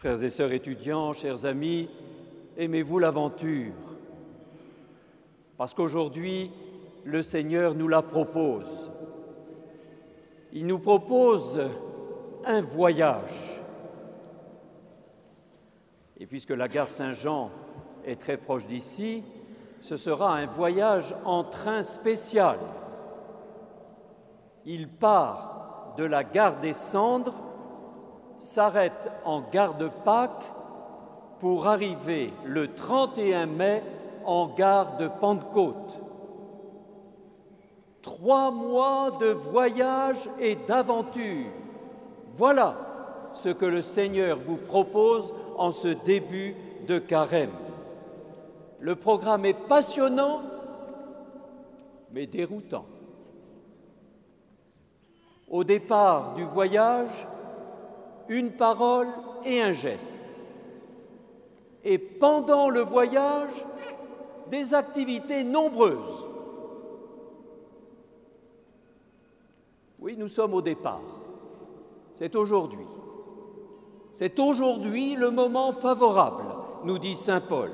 Frères et sœurs étudiants, chers amis, aimez-vous l'aventure? Parce qu'aujourd'hui, le Seigneur nous la propose. Il nous propose un voyage. Et puisque la gare Saint-Jean est très proche d'ici, ce sera un voyage en train spécial. Il part de la gare des Cendres, s'arrête en gare de Pâques pour arriver le 31 mai en gare de Pentecôte. Trois mois de voyage et d'aventure. Voilà ce que le Seigneur vous propose en ce début de carême. Le programme est passionnant, mais déroutant. Au départ du voyage, une parole et un geste. Et pendant le voyage, des activités nombreuses. Oui, nous sommes au départ. C'est aujourd'hui. C'est aujourd'hui le moment favorable, nous dit Saint Paul.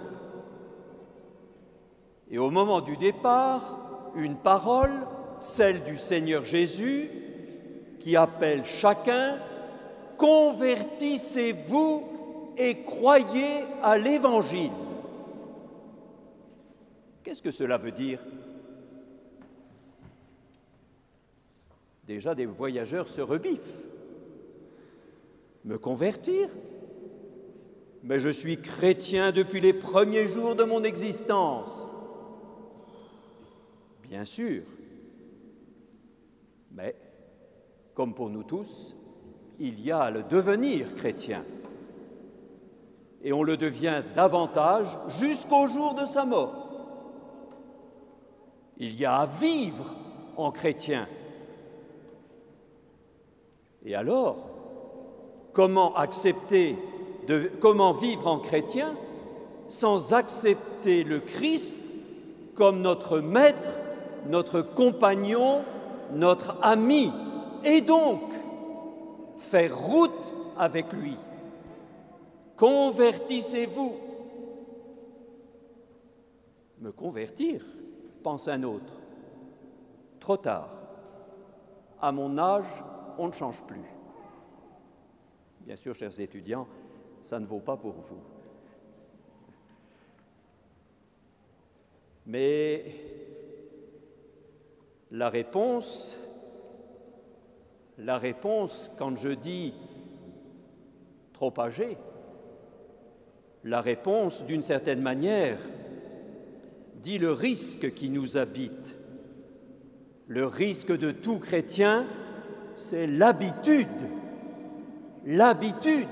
Et au moment du départ, une parole, celle du Seigneur Jésus, qui appelle chacun, convertissez-vous et croyez à l'Évangile. Qu'est-ce que cela veut dire? Déjà, des voyageurs se rebiffent. Me convertir? Mais je suis chrétien depuis les premiers jours de mon existence. Bien sûr. Mais, comme pour nous tous, il y a le devenir chrétien. Et on le devient davantage jusqu'au jour de sa mort. Il y a à vivre en chrétien. Et alors, comment accepter, de, comment vivre en chrétien sans accepter le Christ comme notre maître, notre compagnon, notre ami, et donc faire route avec lui. Convertissez-vous. Me convertir, pense un autre. Trop tard. À mon âge, on ne change plus. Bien sûr, chers étudiants, ça ne vaut pas pour vous. Mais la réponse, la réponse, quand je dis trop âgé, la réponse, d'une certaine manière, dit le risque qui nous habite. Le risque de tout chrétien, c'est l'habitude. L'habitude.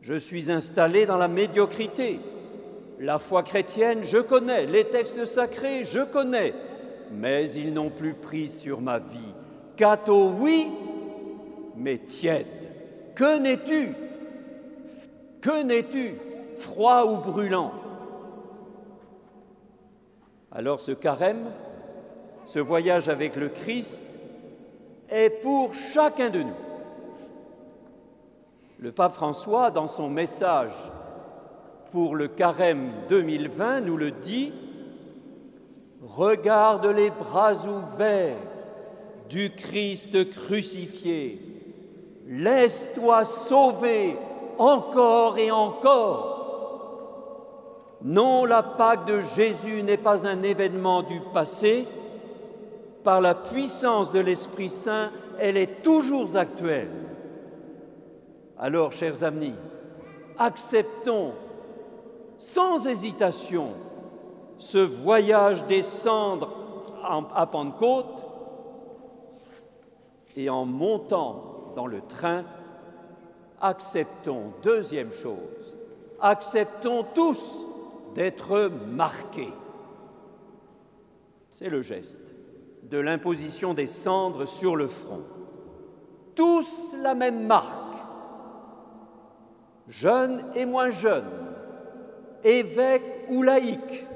Je suis installé dans la médiocrité. La foi chrétienne, je connais. Les textes sacrés, je connais. Mais ils n'ont plus pris sur ma vie. Cato, oui, mais tiède. Que n'es-tu? Que n'es-tu? Froid ou brûlant? Alors ce carême, ce voyage avec le Christ, est pour chacun de nous. Le pape François, dans son message pour le carême 2020, nous le dit, Regarde les bras ouverts du Christ crucifié, laisse-toi sauver encore et encore. Non, la Pâque de Jésus n'est pas un événement du passé, par la puissance de l'Esprit Saint, elle est toujours actuelle. Alors, chers amis, acceptons sans hésitation ce voyage des cendres à Pentecôte et en montant dans le train, acceptons, deuxième chose, acceptons tous d'être marqués. C'est le geste de l'imposition des cendres sur le front. Tous la même marque, jeunes et moins jeunes, évêques ou laïcs,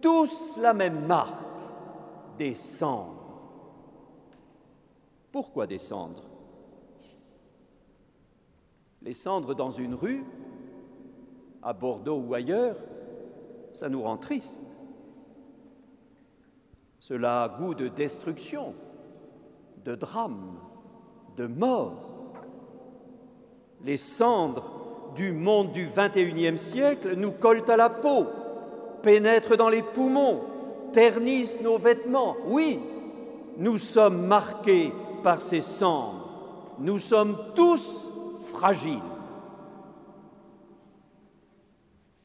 tous la même marque, des cendres. Pourquoi des cendres? Les cendres dans une rue, à Bordeaux ou ailleurs, ça nous rend tristes. Cela a goût de destruction, de drame, de mort. Les cendres du monde du XXIe siècle nous collent à la peau, pénètrent dans les poumons, ternissent nos vêtements. Oui, nous sommes marqués par ces cendres. Nous sommes tous fragiles.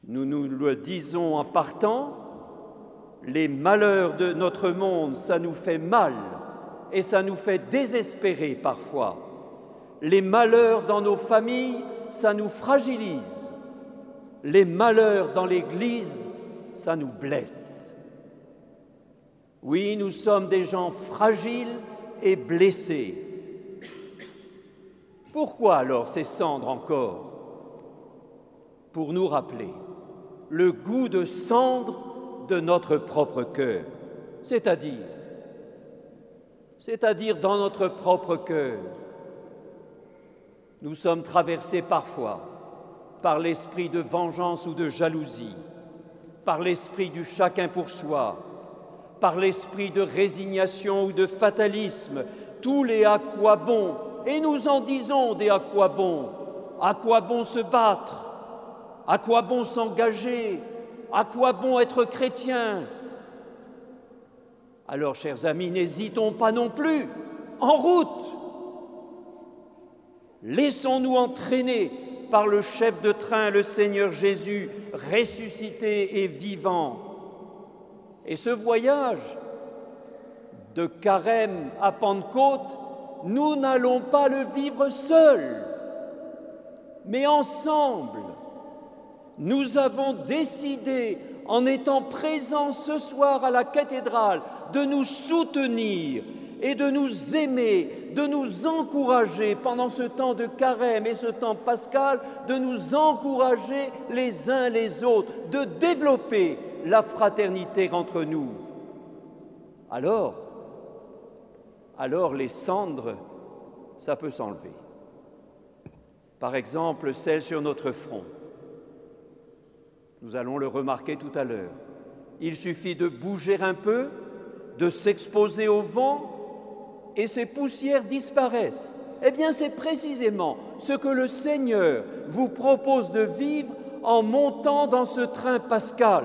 Nous nous le disons en partant, les malheurs de notre monde, ça nous fait mal et ça nous fait désespérer parfois. Les malheurs dans nos familles, ça nous fragilise. Les malheurs dans l'Église, ça nous blesse. Oui, nous sommes des gens fragiles et blessés. Pourquoi alors ces cendres encore? Pour nous rappeler le goût de cendre de notre propre cœur, c'est-à-dire, c'est-à-dire dans notre propre cœur. Nous sommes traversés parfois par l'esprit de vengeance ou de jalousie, par l'esprit du chacun pour soi, par l'esprit de résignation ou de fatalisme, tous les à quoi bon, et nous en disons des à quoi bon, à quoi bon se battre, à quoi bon s'engager? À quoi bon être chrétien? Alors, chers amis, n'hésitons pas non plus. En route! Laissons-nous entraîner par le chef de train, le Seigneur Jésus, ressuscité et vivant. Et ce voyage de Carême à Pentecôte, nous n'allons pas le vivre seuls, mais ensemble. Nous avons décidé, en étant présents ce soir à la cathédrale, de nous soutenir et de nous aimer, de nous encourager pendant ce temps de carême et ce temps pascal, de nous encourager les uns les autres, de développer la fraternité entre nous. Alors, alors les cendres, ça peut s'enlever. Par exemple, celles sur notre front. Nous allons le remarquer tout à l'heure. Il suffit de bouger un peu, de s'exposer au vent, et ces poussières disparaissent. Eh bien, c'est précisément ce que le Seigneur vous propose de vivre en montant dans ce train pascal,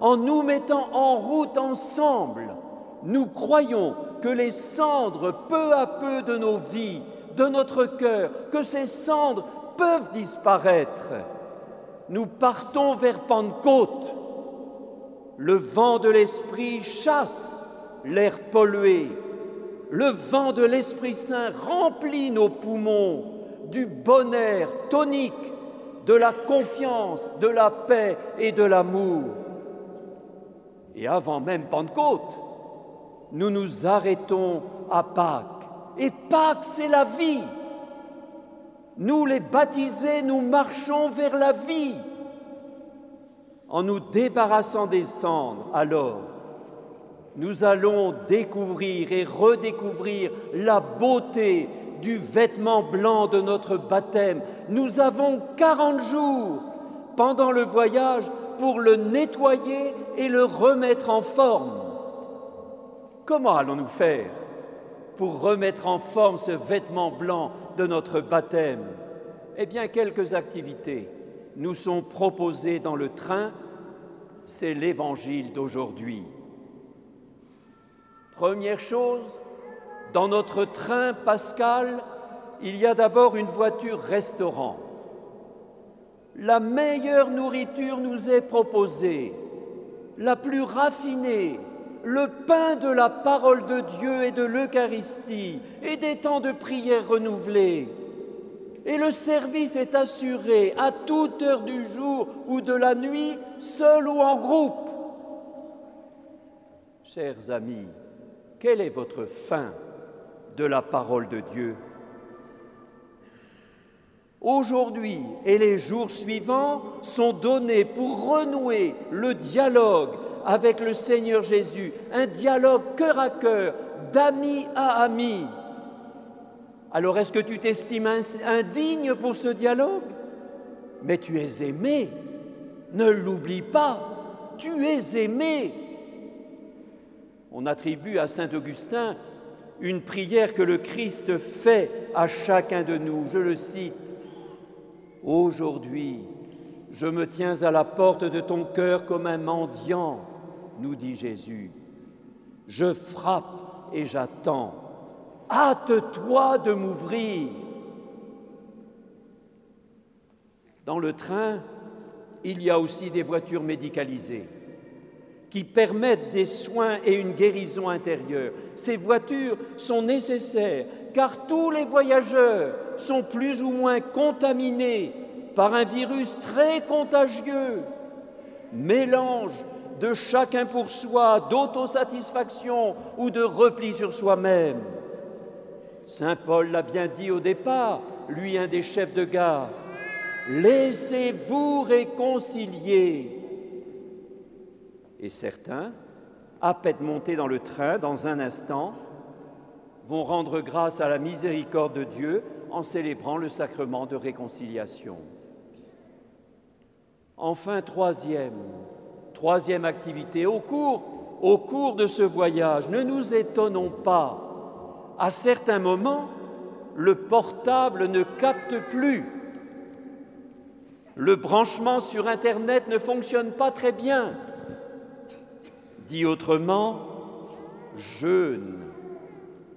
en nous mettant en route ensemble. Nous croyons que les cendres, peu à peu de nos vies, de notre cœur, que ces cendres peuvent disparaître nous partons vers Pentecôte. Le vent de l'Esprit chasse l'air pollué. Le vent de l'Esprit Saint remplit nos poumons du bon air tonique, de la confiance, de la paix et de l'amour. Et avant même Pentecôte, nous nous arrêtons à Pâques. Et Pâques, c'est la vie. Nous les baptisés, nous marchons vers la vie. En nous débarrassant des cendres, alors, nous allons découvrir et redécouvrir la beauté du vêtement blanc de notre baptême. Nous avons 40 jours pendant le voyage pour le nettoyer et le remettre en forme. Comment allons-nous faire pour remettre en forme ce vêtement blanc de notre baptême? Eh bien, quelques activités nous sont proposées dans le train, c'est l'évangile d'aujourd'hui. Première chose, dans notre train pascal, il y a d'abord une voiture restaurant. La meilleure nourriture nous est proposée, la plus raffinée, le pain de la parole de Dieu et de l'Eucharistie et des temps de prière renouvelés. Et le service est assuré à toute heure du jour ou de la nuit, seul ou en groupe. Chers amis, quelle est votre fin de la parole de Dieu? Aujourd'hui et les jours suivants sont donnés pour renouer le dialogue avec le Seigneur Jésus, un dialogue cœur à cœur, d'ami à ami. Alors est-ce que tu t'estimes indigne pour ce dialogue? Mais tu es aimé. Ne l'oublie pas. Tu es aimé. On attribue à Saint Augustin une prière que le Christ fait à chacun de nous. Je le cite. Aujourd'hui, je me tiens à la porte de ton cœur comme un mendiant, nous dit Jésus. Je frappe et j'attends. Hâte-toi de m'ouvrir. Dans le train, il y a aussi des voitures médicalisées qui permettent des soins et une guérison intérieure. Ces voitures sont nécessaires car tous les voyageurs sont plus ou moins contaminés par un virus très contagieux, mélange de chacun pour soi, d'autosatisfaction ou de repli sur soi-même. Saint Paul l'a bien dit au départ, lui un des chefs de gare, laissez-vous réconcilier. Et certains, à peine montés dans le train, dans un instant, vont rendre grâce à la miséricorde de Dieu en célébrant le sacrement de réconciliation. Enfin, troisième, troisième activité, au cours, au cours de ce voyage, ne nous étonnons pas, à certains moments, le portable ne capte plus. Le branchement sur Internet ne fonctionne pas très bien. Dit autrement, jeûne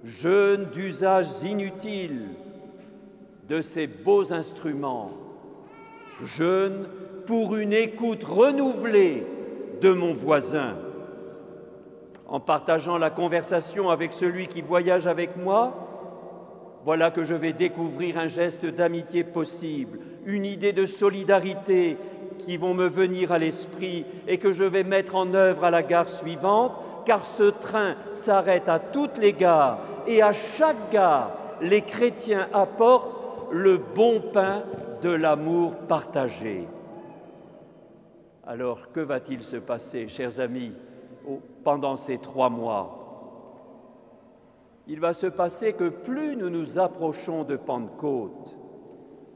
jeûne d'usages inutiles de ces beaux instruments, jeûne pour une écoute renouvelée de mon voisin. En partageant la conversation avec celui qui voyage avec moi, voilà que je vais découvrir un geste d'amitié possible, une idée de solidarité qui vont me venir à l'esprit et que je vais mettre en œuvre à la gare suivante, car ce train s'arrête à toutes les gares et à chaque gare, les chrétiens apportent le bon pain de l'amour partagé. Alors, que va-t-il se passer, chers amis, pendant ces trois mois? Il va se passer que plus nous nous approchons de Pentecôte,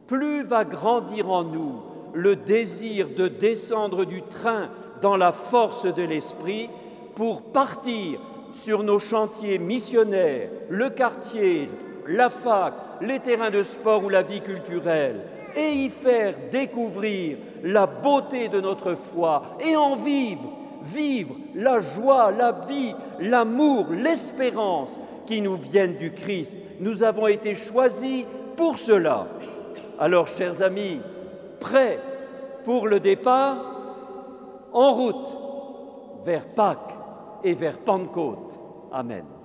plus va grandir en nous le désir de descendre du train dans la force de l'Esprit pour partir sur nos chantiers missionnaires, le quartier, la fac, les terrains de sport ou la vie culturelle, et y faire découvrir la beauté de notre foi et en vivre, vivre la joie, la vie, l'amour, l'espérance qui nous viennent du Christ. Nous avons été choisis pour cela. Alors, chers amis, prêts pour le départ, en route vers Pâques et vers Pentecôte. Amen.